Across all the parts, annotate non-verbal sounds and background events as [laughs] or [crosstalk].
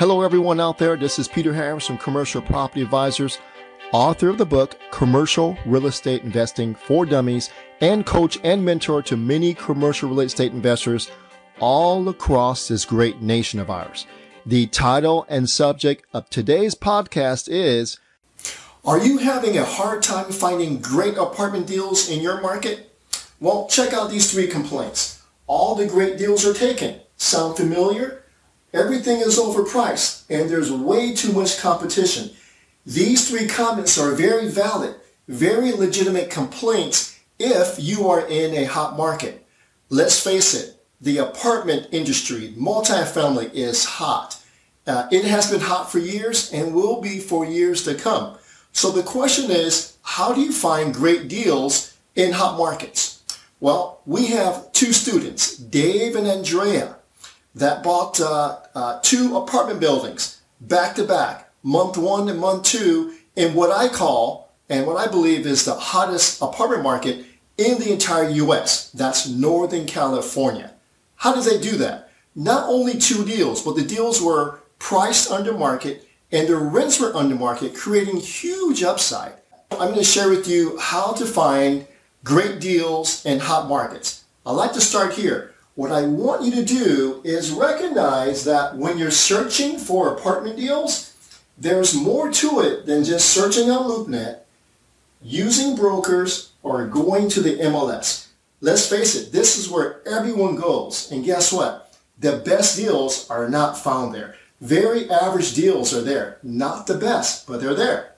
Hello, everyone out there. This is Peter Harris from Commercial Property Advisors, author of the book Commercial Real Estate Investing for Dummies, and coach and mentor to many commercial real estate investors all across this great nation of ours. The title and subject of today's podcast is Are you having a hard time finding great apartment deals in your market? Well, check out these three complaints. All the great deals are taken. Sound familiar? Everything is overpriced and there's way too much competition. These three comments are very valid, very legitimate complaints if you are in a hot market. Let's face it, the apartment industry, multifamily is hot. Uh, it has been hot for years and will be for years to come. So the question is, how do you find great deals in hot markets? Well, we have two students, Dave and Andrea, that bought uh, uh, two apartment buildings back to back, month one and month two, in what I call and what I believe is the hottest apartment market in the entire U.S. That's Northern California. How did they do that? Not only two deals, but the deals were priced under market and the rents were under market, creating huge upside. I'm going to share with you how to find great deals in hot markets. I'd like to start here. What I want you to do is recognize that when you're searching for apartment deals, there's more to it than just searching on LoopNet, using brokers, or going to the MLS. Let's face it, this is where everyone goes. And guess what? The best deals are not found there. Very average deals are there. Not the best, but they're there.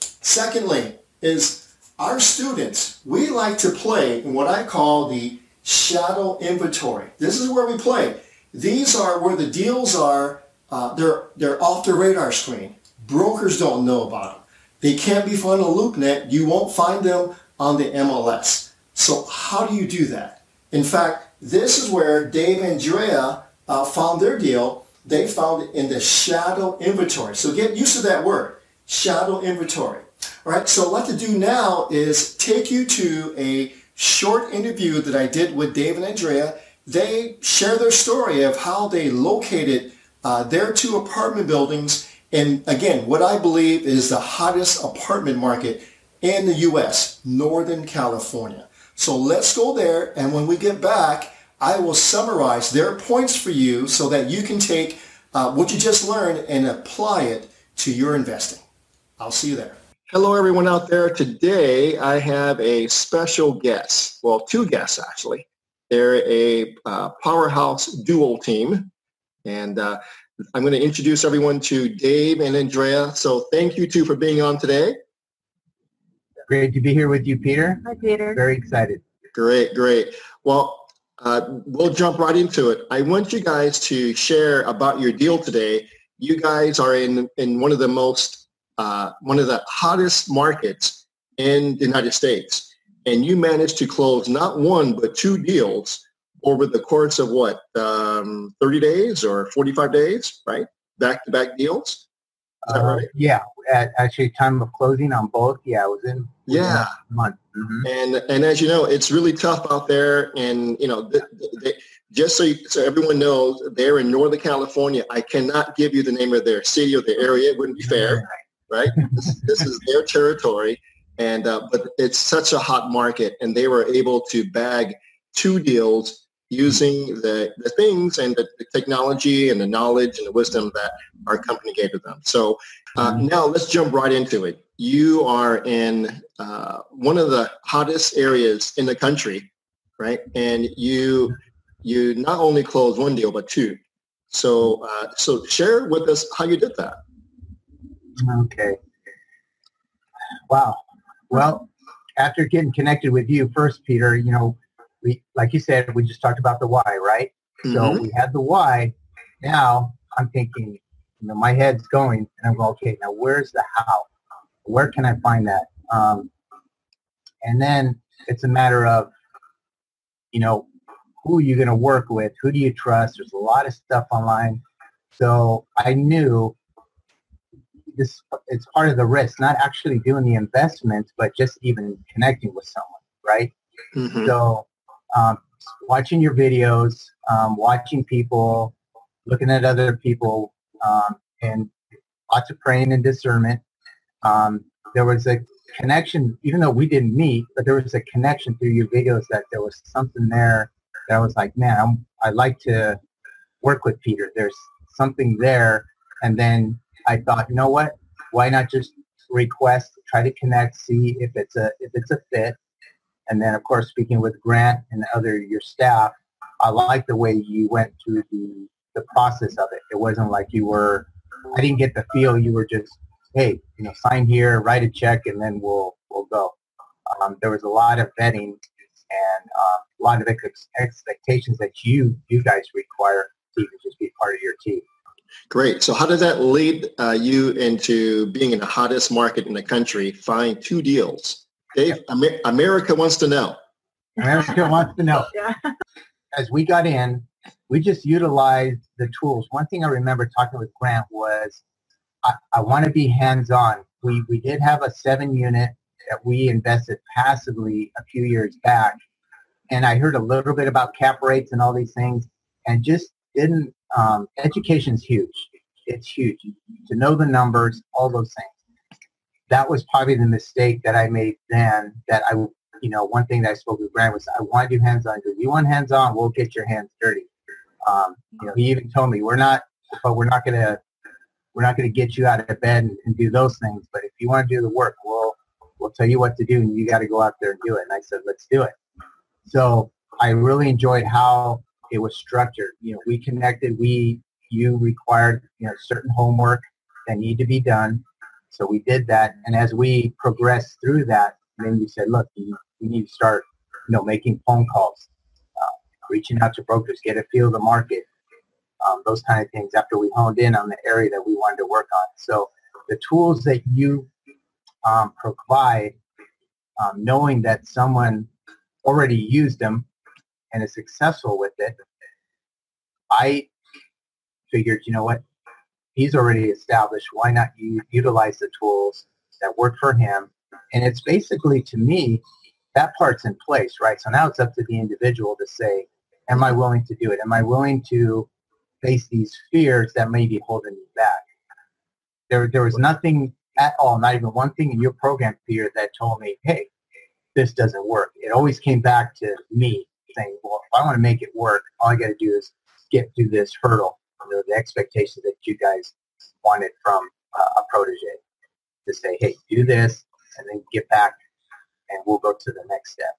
Secondly, is our students, we like to play in what I call the shadow inventory. This is where we play. These are where the deals are, uh, they're, they're off the radar screen. Brokers don't know about them. They can't be found on LoopNet. You won't find them on the MLS. So how do you do that? In fact, this is where Dave and Drea uh, found their deal. They found it in the shadow inventory. So get used to that word, shadow inventory. All right, so what to do now is take you to a short interview that I did with Dave and Andrea. They share their story of how they located uh, their two apartment buildings in, again, what I believe is the hottest apartment market in the U.S., Northern California. So let's go there. And when we get back, I will summarize their points for you so that you can take uh, what you just learned and apply it to your investing. I'll see you there. Hello, everyone out there. Today, I have a special guest. Well, two guests, actually. They're a uh, powerhouse duo team. And uh, I'm going to introduce everyone to Dave and Andrea. So thank you two for being on today. Great to be here with you, Peter. Hi, Peter. Very excited. Great, great. Well, uh, we'll jump right into it. I want you guys to share about your deal today. You guys are in, in one of the most uh, one of the hottest markets in the United States. And you managed to close not one, but two deals over the course of what, um, 30 days or 45 days, right? Back-to-back deals? Is that uh, right? Yeah. At actually time of closing on both, yeah, it was in yeah month. Mm-hmm. And and as you know, it's really tough out there. And you know, th- th- just so you, so everyone knows, they're in Northern California. I cannot give you the name of their city or the area; it wouldn't be fair right? this, this is their territory, and uh, but it's such a hot market, and they were able to bag two deals using the, the things and the, the technology and the knowledge and the wisdom that our company gave to them. So uh, mm-hmm. now let's jump right into it. You are in uh, one of the hottest areas in the country, right? And you you not only closed one deal but two. So uh, so share with us how you did that. Okay. Wow. Well, after getting connected with you first, Peter, you know, we like you said, we just talked about the why, right? Mm-hmm. So we had the why. Now I'm thinking, you know, my head's going, and I'm going, okay, now where's the how? Where can I find that? Um, and then it's a matter of, you know, who are you going to work with? Who do you trust? There's a lot of stuff online. So I knew this it's part of the risk, not actually doing the investments, but just even connecting with someone, right? Mm-hmm. So um, watching your videos, um, watching people, looking at other people, um, and lots of praying and discernment. Um, there was a connection, even though we didn't meet, but there was a connection through your videos that there was something there that I was like, man, I'm, I like to work with Peter. There's something there. And then I thought, you know what? Why not just request, try to connect, see if it's a if it's a fit. And then, of course, speaking with Grant and other your staff, I like the way you went through the the process of it. It wasn't like you were. I didn't get the feel you were just, hey, you know, sign here, write a check, and then we'll we'll go. Um, there was a lot of vetting and uh, a lot of ex- expectations that you you guys require to even just be part of your team. Great. So how did that lead uh, you into being in the hottest market in the country, find two deals? Dave, Amer- America wants to know. America wants to know. Yeah. [laughs] As we got in, we just utilized the tools. One thing I remember talking with Grant was, I, I want to be hands-on. We, we did have a seven unit that we invested passively a few years back. And I heard a little bit about cap rates and all these things and just didn't um, education is huge. It's huge to know the numbers, all those things. That was probably the mistake that I made then. That I, you know, one thing that I spoke with Grant was, I want to do hands-on. Because you want hands-on, we'll get your hands dirty. Um, you know, he even told me we're not, but we're not gonna, we're not gonna get you out of bed and, and do those things. But if you want to do the work, we'll, we'll tell you what to do, and you got to go out there and do it. And I said, let's do it. So I really enjoyed how it was structured. You know, we connected. We you required you know certain homework that need to be done. So we did that, and as we progressed through that, then we said, look, we need to start you know making phone calls, uh, reaching out to brokers, get a feel of the market, um, those kind of things. After we honed in on the area that we wanted to work on, so the tools that you um, provide, um, knowing that someone already used them and is successful with it, I figured, you know what, he's already established. Why not u- utilize the tools that work for him? And it's basically, to me, that part's in place, right? So now it's up to the individual to say, am I willing to do it? Am I willing to face these fears that may be holding me back? There, there was nothing at all, not even one thing in your program, Peter, that told me, hey, this doesn't work. It always came back to me saying, well, if I want to make it work, all I got to do is get through this hurdle, you know, the expectations that you guys wanted from uh, a protege to say, hey, do this, and then get back, and we'll go to the next step.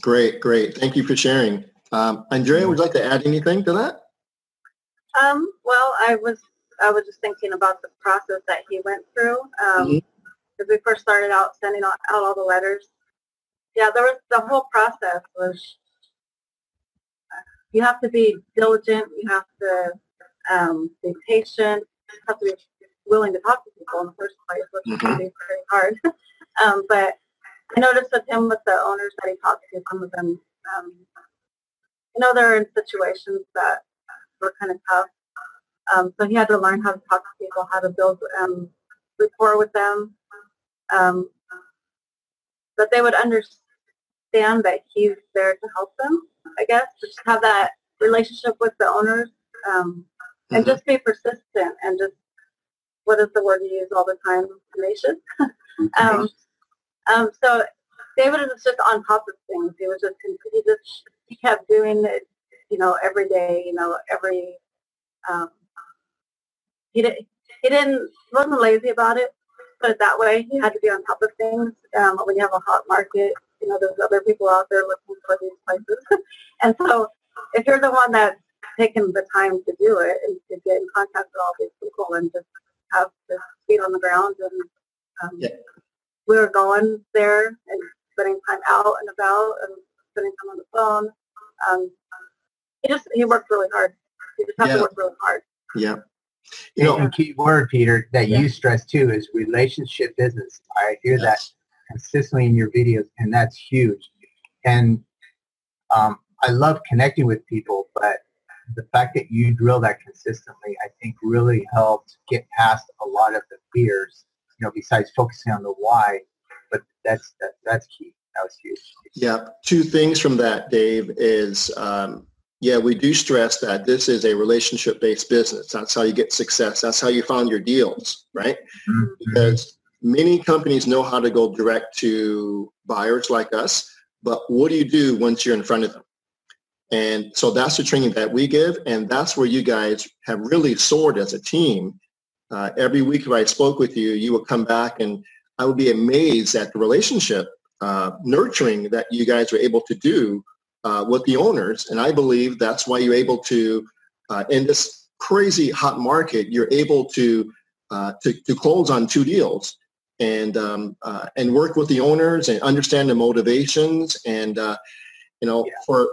Great, great. Thank you for sharing. Um, Andrea, would you like to add anything to that? Um, well, I was I was just thinking about the process that he went through. Um, mm-hmm. As we first started out sending out, out all the letters, yeah, there was the whole process was you have to be diligent, you have to um, be patient, you have to be willing to talk to people in the first place, which mm-hmm. can be very hard. [laughs] um, but I noticed with him with the owners that he talked to, some of them, um, you know, they're in situations that were kind of tough. Um, so he had to learn how to talk to people, how to build um, rapport with them. Um, but they would understand that he's there to help them, I guess, just have that relationship with the owners um, and mm-hmm. just be persistent and just, what is the word you use all the time? Tenacious. [laughs] um, um, so David was just on top of things. He was just, he just, he kept doing it, you know, every day, you know, every, um, he, did, he didn't, he wasn't lazy about it put it that way. He had to be on top of things. Um, when you have a hot market, you know, there's other people out there looking for these places. [laughs] and so if you're the one that's taken the time to do it and to get in contact with all these people and just have the feet on the ground and um, yeah. we were going there and spending time out and about and spending time on the phone. Um, he just, he worked really hard. He just had yeah. to work really hard. Yeah. You know, and key word, Peter, that yeah. you stress too is relationship business. I hear yes. that consistently in your videos, and that's huge. And um, I love connecting with people, but the fact that you drill that consistently, I think, really helped get past a lot of the fears. You know, besides focusing on the why, but that's that, that's key. That was huge. Yeah, two things from that, Dave, is um, yeah, we do stress that this is a relationship-based business. That's how you get success. That's how you found your deals, right? Mm-hmm. Because many companies know how to go direct to buyers like us, but what do you do once you're in front of them? And so that's the training that we give, and that's where you guys have really soared as a team. Uh, every week if I spoke with you, you would come back and I would be amazed at the relationship uh, nurturing that you guys were able to do uh, with the owners. And I believe that's why you're able to, uh, in this crazy hot market, you're able to, uh, to, to close on two deals and, um, uh, and work with the owners and understand the motivations. And, uh, you know, yeah. for,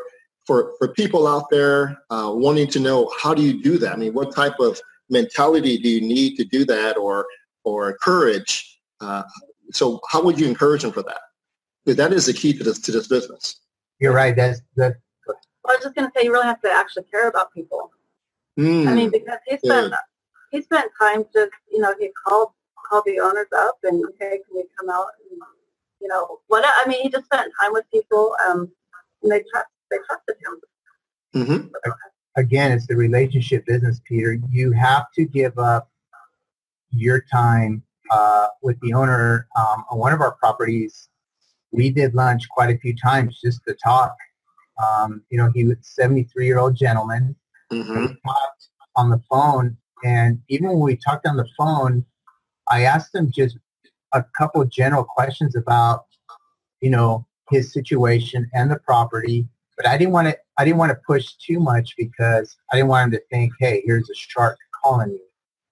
for, for people out there uh, wanting to know, how do you do that? I mean, what type of mentality do you need to do that or, or courage? so how would you encourage them for that? Because that is the key to this, to this business. You're right. That's the. Well, I was just going to say, you really have to actually care about people. Mm. I mean, because he spent yeah. he spent time just you know he called called the owners up and okay, can we come out and you know what I mean he just spent time with people um and they trust they trusted him. Mm-hmm. Again, it's the relationship business, Peter. You have to give up your time uh, with the owner um, on one of our properties we did lunch quite a few times just to talk. Um, you know, he was a 73 year old gentleman. Mm-hmm. We talked on the phone, and even when we talked on the phone, I asked him just a couple of general questions about, you know, his situation and the property. But I didn't want to. I didn't want to push too much because I didn't want him to think, "Hey, here's a shark calling you."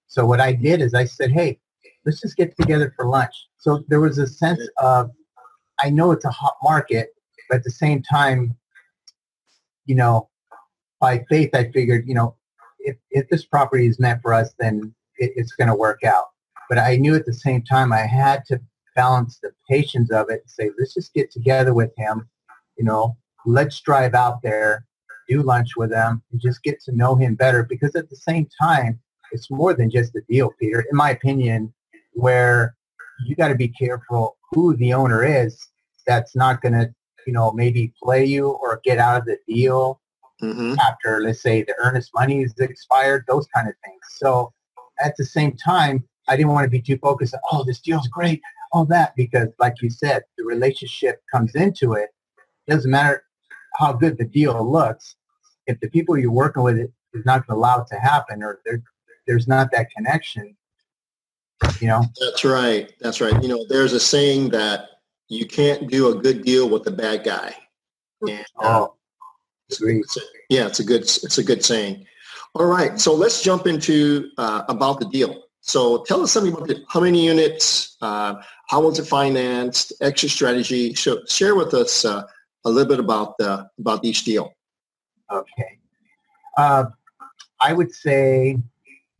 So what I did is I said, "Hey, let's just get together for lunch." So there was a sense of I know it's a hot market, but at the same time, you know, by faith, I figured, you know, if, if this property is meant for us, then it, it's going to work out. But I knew at the same time I had to balance the patience of it and say, let's just get together with him, you know, let's drive out there, do lunch with him, and just get to know him better. Because at the same time, it's more than just a deal, Peter, in my opinion, where you got to be careful who the owner is that's not going to, you know, maybe play you or get out of the deal mm-hmm. after, let's say, the earnest money is expired, those kind of things. So at the same time, I didn't want to be too focused on, oh, this deal's great, all that, because like you said, the relationship comes into it. It doesn't matter how good the deal looks. If the people you're working with is not going to allow it to happen or there's not that connection, you know? That's right that's right. You know there's a saying that you can't do a good deal with a bad guy. And, uh, oh, a, yeah it's a good it's a good saying. All right so let's jump into uh, about the deal so tell us something about the, how many units uh, how was it financed exit strategy? So share with us uh, a little bit about the about each deal. Okay. Uh, i would say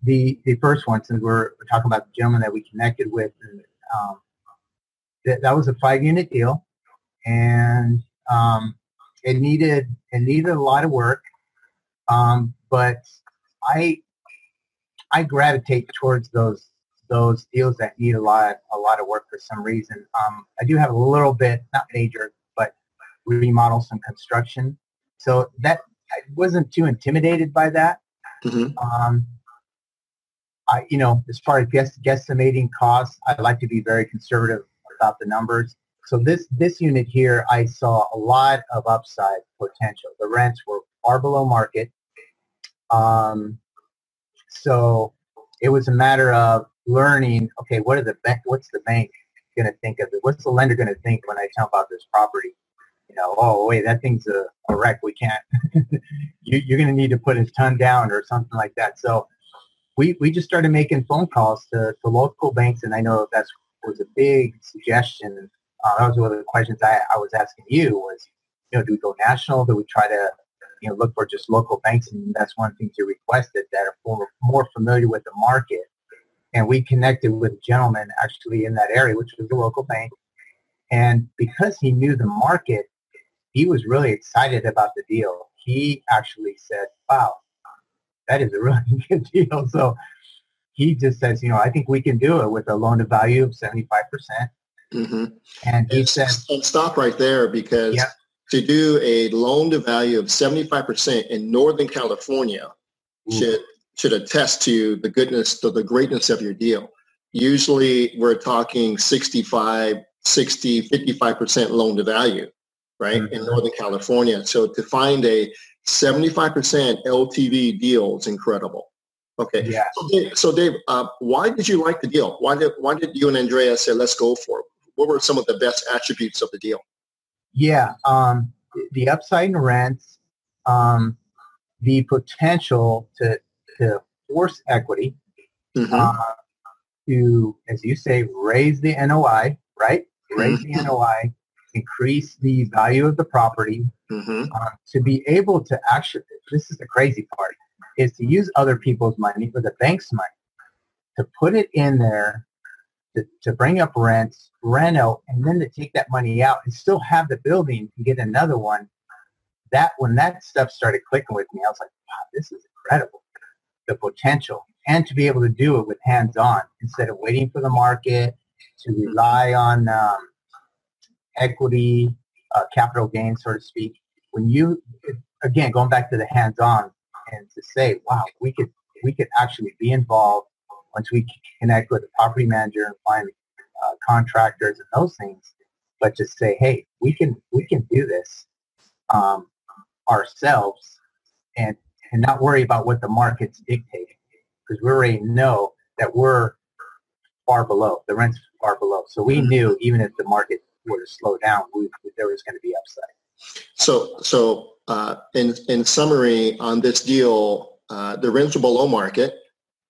the the first one, since we're, we're talking about the gentleman that we connected with, and, um, that, that was a five unit deal, and um, it needed it needed a lot of work, um, but I I gravitate towards those those deals that need a lot a lot of work for some reason. Um, I do have a little bit, not major, but remodel some construction, so that I wasn't too intimidated by that. Mm-hmm. Um, I, you know, as far as guess, guesstimating costs, I like to be very conservative about the numbers. So this this unit here, I saw a lot of upside potential. The rents were far below market. Um, so it was a matter of learning. Okay, what are the bank? What's the bank going to think of it? What's the lender going to think when I tell about this property? You know, oh wait, that thing's a, a wreck. We can't. [laughs] you, you're going to need to put a ton down or something like that. So we, we just started making phone calls to, to local banks, and I know that was a big suggestion. Uh, that was one of the questions I, I was asking you was, you know, do we go national? Do we try to, you know, look for just local banks? And that's one thing you requested that are more, more familiar with the market. And we connected with a gentleman actually in that area, which was a local bank. And because he knew the market, he was really excited about the deal. He actually said, wow, that is a really [laughs] good deal. So he just says, you know, I think we can do it with a loan to value of 75%. Mm-hmm. And he said, stop right there because to do a loan to value of 75% in Northern California Ooh. should should attest to the goodness, to the greatness of your deal. Usually we're talking 65, 60, 55% loan to value, right, mm-hmm. in Northern California. So to find a 75% LTV deal is incredible. Okay. Yeah. So Dave, so Dave uh, why did you like the deal? Why did why did you and Andrea say let's go for it? What were some of the best attributes of the deal? Yeah, um, the upside in rents, um, the potential to to force equity, mm-hmm. uh, to as you say, raise the NOI, right? Raise mm-hmm. the NOI, increase the value of the property, mm-hmm. uh, to be able to actually. This is the crazy part is to use other people's money or the bank's money to put it in there to, to bring up rents, rent out, and then to take that money out and still have the building and get another one. That when that stuff started clicking with me, I was like, wow, this is incredible. The potential. And to be able to do it with hands-on instead of waiting for the market, to rely on um, equity, uh, capital gain, so to speak. When you, again, going back to the hands-on, and to say, wow, we could we could actually be involved once we connect with the property manager and find uh, contractors and those things. But just say, hey, we can we can do this um, ourselves and and not worry about what the market's dictating because we already know that we're far below the rent's far below. So we mm-hmm. knew even if the market were to slow down, we, there was going to be upside. So so uh, in, in summary, on this deal, uh, the rents are below market,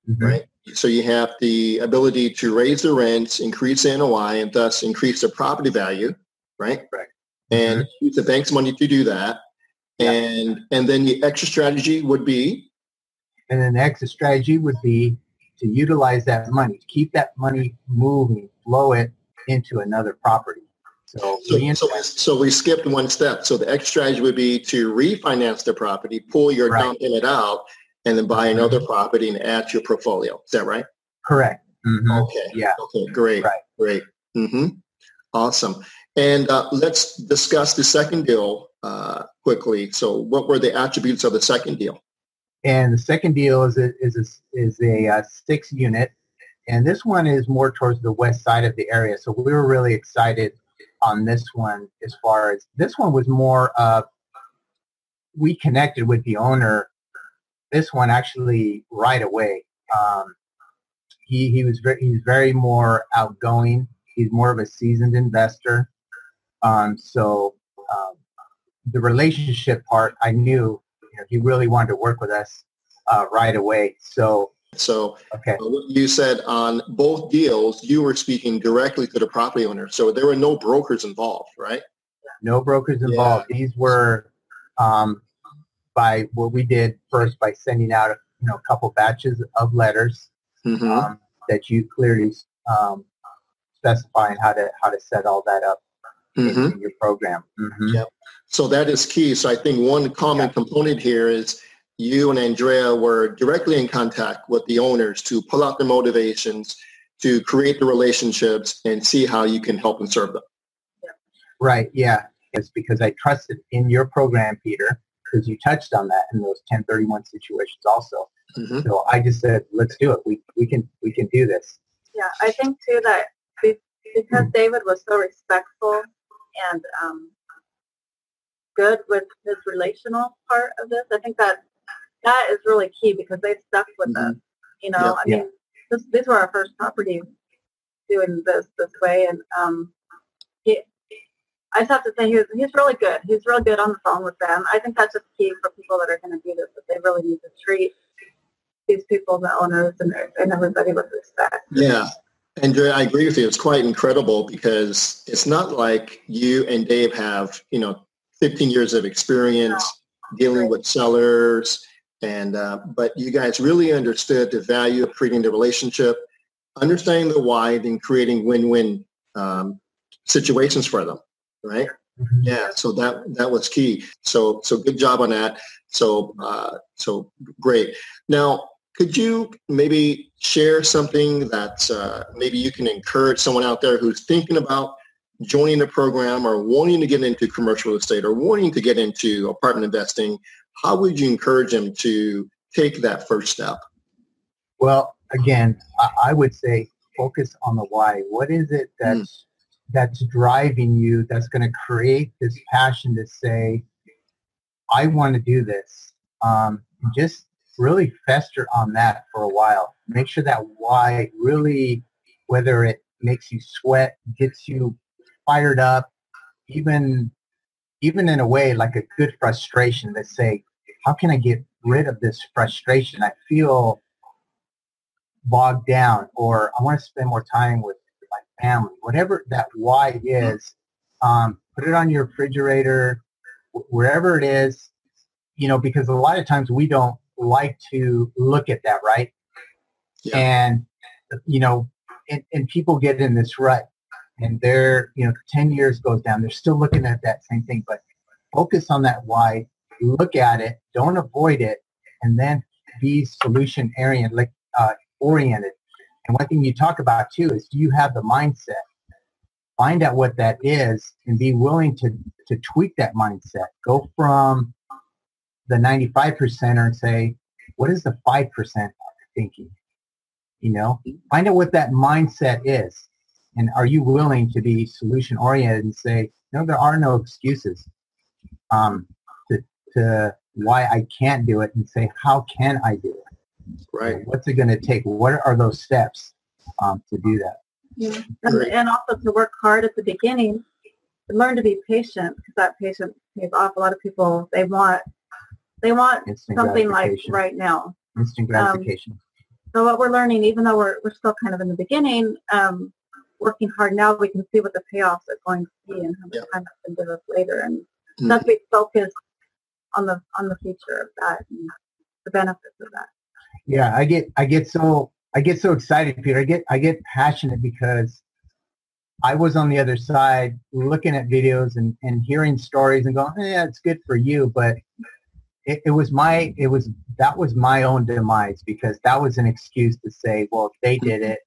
mm-hmm. right? So you have the ability to raise the rents, increase the NOI, and thus increase the property value, right? Right. And mm-hmm. use the bank's money to do that. Yeah. And and then the exit strategy would be? And then the exit strategy would be to utilize that money, keep that money moving, flow it into another property. So, so, we, so, so, we skipped one step. So the exit strategy would be to refinance the property, pull your right. down payment out, and then buy another mm-hmm. property and add to your portfolio. Is that right? Correct. Mm-hmm. Okay. Yeah. Okay. Great. Right. Great. Mm-hmm. Awesome. And uh, let's discuss the second deal uh, quickly. So, what were the attributes of the second deal? And the second deal is a, is a, is a uh, six unit, and this one is more towards the west side of the area. So we were really excited on this one as far as this one was more of we connected with the owner this one actually right away um, he he was very he's very more outgoing he's more of a seasoned investor um, so um, the relationship part i knew you know, he really wanted to work with us uh, right away so so okay. Uh, you said on both deals, you were speaking directly to the property owner. So there were no brokers involved, right? No brokers involved. Yeah. These were um, by what we did first by sending out you know a couple batches of letters mm-hmm. um, that you clearly um, specifying how to how to set all that up mm-hmm. in, in, your program. Mm-hmm. Yep. So that is key. So I think one common yeah. component here is you and Andrea were directly in contact with the owners to pull out the motivations, to create the relationships and see how you can help and serve them. Right. Yeah. It's because I trusted in your program, Peter, because you touched on that in those 1031 situations also. Mm-hmm. So I just said, let's do it. We, we can, we can do this. Yeah. I think too that because David was so respectful and um, good with his relational part of this, I think that that is really key because they've stuck with mm-hmm. us. You know, yep, I mean, this, these were our first properties doing this this way, and um, he, I just have to say he was, he's really good. He's real good on the phone with them. I think that's just key for people that are going to do this. That they really need to treat these people, the owners, and, and everybody with respect. Yeah. Andrea, I agree with you. It's quite incredible because it's not like you and Dave have, you know, 15 years of experience no. dealing right. with sellers and uh, but you guys really understood the value of creating the relationship, understanding the why, then creating win-win um, situations for them, right? Mm-hmm. Yeah, so that that was key. So so good job on that. So uh, so great. Now, could you maybe share something that uh, maybe you can encourage someone out there who's thinking about joining the program or wanting to get into commercial real estate or wanting to get into apartment investing, how would you encourage them to take that first step? Well, again, I would say focus on the why. What is it that's mm. That's driving you? That's going to create this passion to say, "I want to do this." Um, just really fester on that for a while. Make sure that why really, whether it makes you sweat, gets you fired up, even even in a way like a good frustration that say, how can I get rid of this frustration? I feel bogged down or I want to spend more time with family. Whatever that why is, um, put it on your refrigerator, wherever it is, you know, because a lot of times we don't like to look at that, right? Yeah. And, you know, and, and people get in this rut and they're, you know, 10 years goes down, they're still looking at that same thing, but focus on that why, look at it, don't avoid it, and then be solution oriented, like, uh, oriented. And one thing you talk about too is do you have the mindset? Find out what that is and be willing to, to tweak that mindset. Go from the 95% and say, what is the 5% thinking? You know, find out what that mindset is. And are you willing to be solution oriented and say, no, there are no excuses um, to, to why I can't do it and say, how can I do it? Right. What's it going to take? What are those steps um, to do that? Yeah. And, and also to work hard at the beginning learn to be patient because that patience pays off. A lot of people, they want they want Instant something like right now. Instant um, gratification. Um, so what we're learning, even though we're, we're still kind of in the beginning, um, working hard now, we can see what the payoffs are going to be and how much time that's going to give us later. And mm-hmm. that's we focus on the on the future of that and the benefits of that. Yeah, I get I get so I get so excited, Peter. I get I get passionate because I was on the other side looking at videos and, and hearing stories and going, yeah, it's good for you, but it, it, was my it was that was my own demise because that was an excuse to say well if they did it.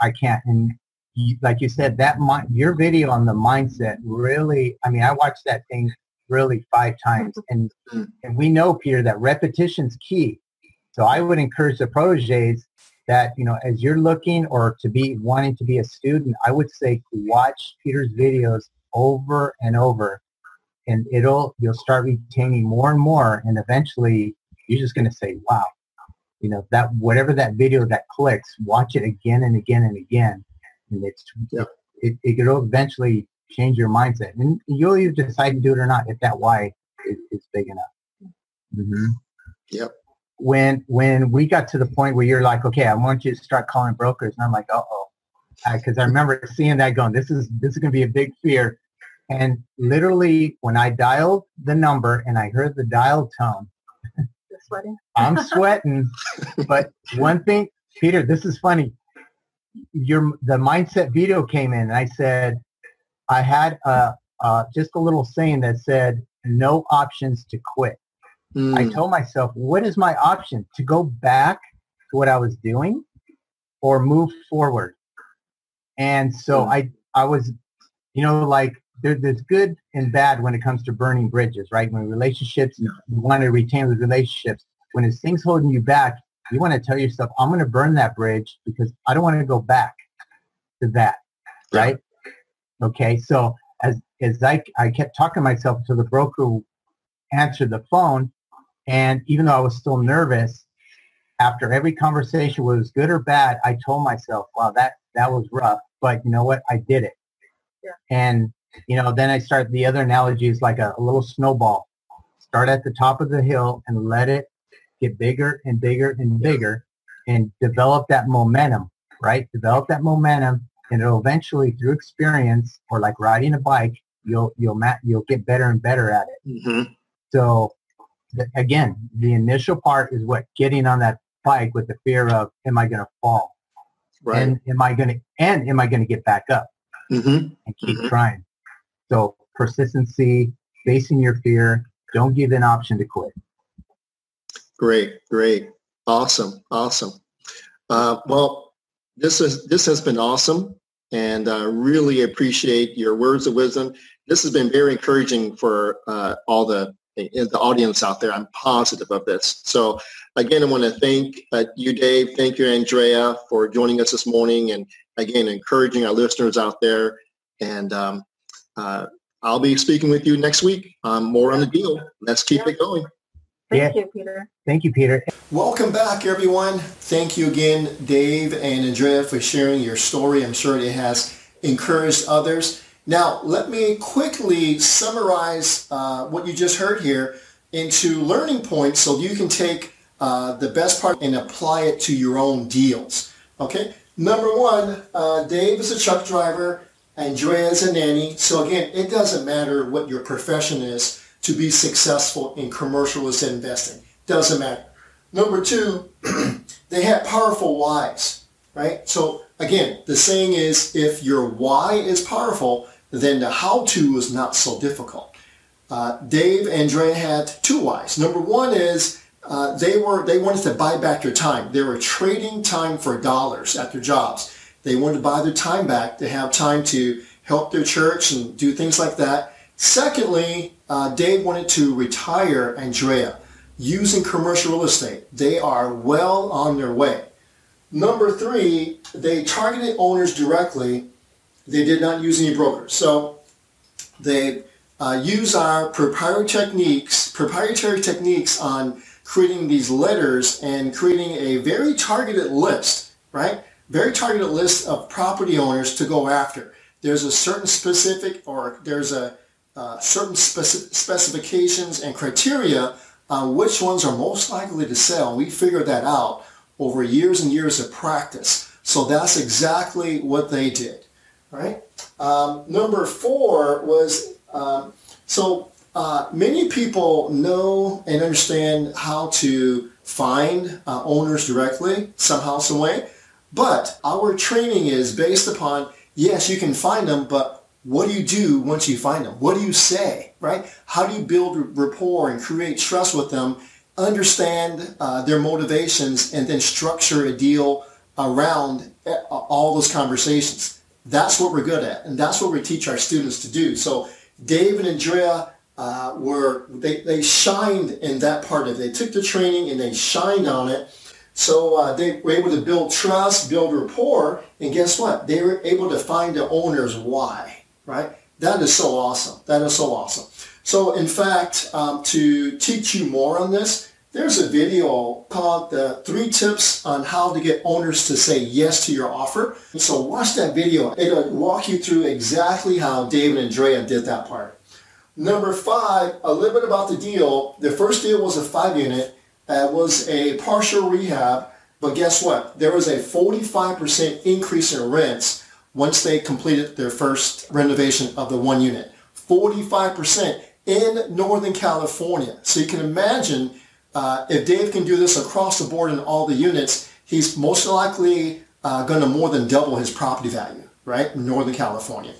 I can't and you, like you said that my, your video on the mindset really i mean i watched that thing really five times and mm-hmm. and we know peter that repetition's key so i would encourage the proteges that you know as you're looking or to be wanting to be a student i would say watch peter's videos over and over and it'll you'll start retaining more and more and eventually you're just going to say wow. You know that whatever that video that clicks watch it again and again and again and it's it, it'll eventually change your mindset and you'll either decide to do it or not if that why is, is big enough. Mm-hmm. yep when when we got to the point where you're like okay i want you to start calling brokers and i'm like uh-oh because I, remember seeing that going this is this is going to be a big fear and literally, when I dialed the number and I heard the dial tone, sweating. I'm [laughs] sweating. but one thing, Peter, this is funny. Your the mindset video came in, and I said, I had a, just a little saying that said, "No options to quit." Mm. I told myself, "What is my option? To go back to what I was doing, or move forward?" And so mm. I I was, you know, like there, there's good and bad when it comes to burning bridges, right? When relationships, you want to retain those relationships. When it's things holding you back, you want to tell yourself, I'm going to burn that bridge because I don't want to go back to that, right? Okay, so as, as I, I kept talking to myself to the broker answered the phone, and even though I was still nervous, after every conversation was good or bad, I told myself, wow, that, that was rough, but you know what? I did it. Yeah. And you know, then I start the other analogy is like a, a little snowball. Start at the top of the hill and let it get bigger and bigger and bigger and develop that momentum, right? Develop that momentum and it'll eventually through experience or like riding a bike, you'll, you'll, you'll get better and better at it. Mm-hmm. So again, the initial part is what getting on that bike with the fear of, am I going to fall? Right. And am I going to, and am I going to get back up mm-hmm. and keep mm-hmm. trying? So persistency, facing your fear, don't give an option to quit. Great, great, awesome, awesome. Uh, well, this is this has been awesome. and uh, really appreciate your words of wisdom. This has been very encouraging for uh, all the the audience out there. I'm positive of this. So again, I want to thank uh, you, Dave. Thank you, Andrea, for joining us this morning, and again, encouraging our listeners out there. And um, uh, I'll be speaking with you next week. Um, more on the deal. Let's keep yeah. it going. Thank yeah. you, Peter. Thank you, Peter. Welcome back, everyone. Thank you again, Dave and Andrea, for sharing your story. I'm sure it has encouraged others. Now, let me quickly summarize uh, what you just heard here into learning points so you can take uh, the best part and apply it to your own deals. Okay? Number one, uh, Dave is a truck driver, Andrea is a nanny. So again, it doesn't matter what your profession is to be successful in commercial real estate investing. Doesn't matter. Number two, [clears throat] they have powerful whys, right? So again, the saying is if your why is powerful, then the how-to is not so difficult. Uh, Dave and Dre had two whys. Number one is uh, they were they wanted to buy back their time. They were trading time for dollars at their jobs. They wanted to buy their time back to have time to help their church and do things like that. Secondly, uh, Dave wanted to retire Andrea using commercial real estate. They are well on their way. Number three, they targeted owners directly. They did not use any brokers. So they uh, use our proprietary techniques, proprietary techniques on creating these letters and creating a very targeted list, right? Very targeted list of property owners to go after. There's a certain specific or there's a uh, certain speci- specifications and criteria on which ones are most likely to sell. We figured that out over years and years of practice. So that's exactly what they did. Right. Um, number four was um, so uh, many people know and understand how to find uh, owners directly somehow, some way. But our training is based upon yes, you can find them, but what do you do once you find them? What do you say, right? How do you build rapport and create trust with them, understand uh, their motivations, and then structure a deal around uh, all those conversations? That's what we're good at, and that's what we teach our students to do. So Dave and Andrea uh, were, they, they shined in that part of it. They took the training and they shined on it. So uh, they were able to build trust, build rapport, and guess what? They were able to find the owner's why right? That is so awesome. That is so awesome. So in fact, um, to teach you more on this, there's a video called the three tips on how to get owners to say yes to your offer. So watch that video. It'll walk you through exactly how David and Drea did that part. Number five, a little bit about the deal. The first deal was a five unit. It was a partial rehab. But guess what? There was a 45% increase in rents once they completed their first renovation of the one unit. 45% in Northern California. So you can imagine uh, if Dave can do this across the board in all the units, he's most likely uh, going to more than double his property value, right, Northern California.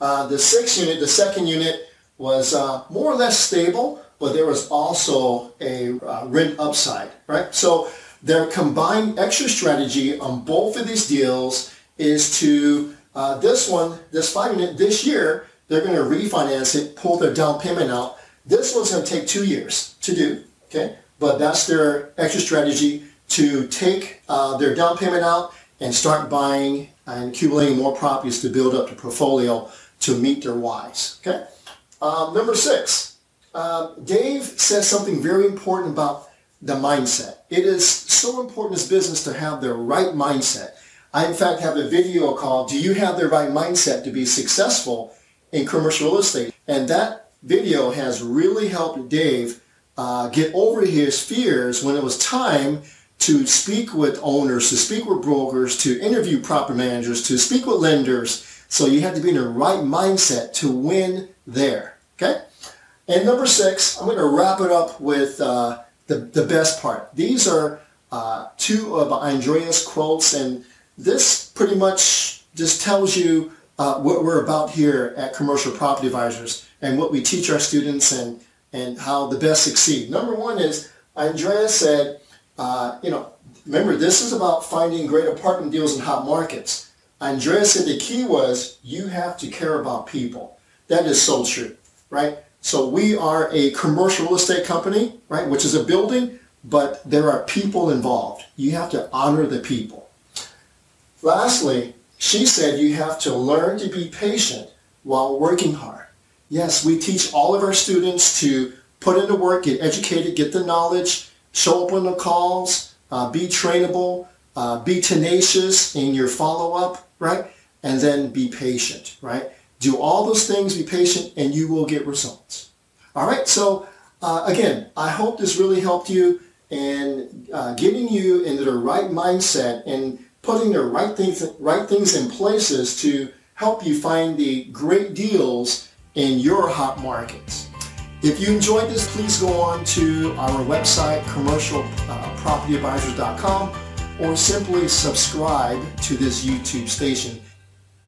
Uh, the sixth unit, the second unit, was uh, more or less stable, but there was also a uh, rent upside, right? So their combined exit strategy on both of these deals is to uh, this one, this five unit, this year, they're going to refinance it, pull their down payment out. This one's going to take two years to do, okay? But that's their exit strategy to take uh, their down payment out and start buying and accumulating more properties to build up the portfolio to meet their whys, okay? Um, number six, uh, Dave says something very important about the mindset. It is so important as business to have the right mindset. I, in fact, have a video called, Do You Have the Right Mindset to Be Successful in Commercial Real Estate? And that video has really helped Dave uh, get over his fears when it was time to speak with owners, to speak with brokers, to interview property managers, to speak with lenders. So you have to be in the right mindset to win there. Okay? And number six, I'm going to wrap it up with uh, the, the best part. These are uh, two of Andrea's quotes, and this pretty much just tells you uh, what we're about here at Commercial Property Advisors and what we teach our students and, and how the best succeed. Number one is, Andrea said, uh, you know, remember this is about finding great apartment deals in hot markets. Andrea said the key was you have to care about people. That is so true, right? So we are a commercial real estate company, right, which is a building, but there are people involved. You have to honor the people. Lastly, she said you have to learn to be patient while working hard. Yes, we teach all of our students to put into work, get educated, get the knowledge, show up on the calls, uh, be trainable, uh, be tenacious in your follow-up, right? And then be patient, right? Do all those things, be patient, and you will get results. All right, so uh, again, I hope this really helped you in uh, getting you into the right mindset and putting the right things, right things in places to help you find the great deals in your hot markets. If you enjoyed this, please go on to our website, commercialpropertyadvisors.com, or simply subscribe to this YouTube station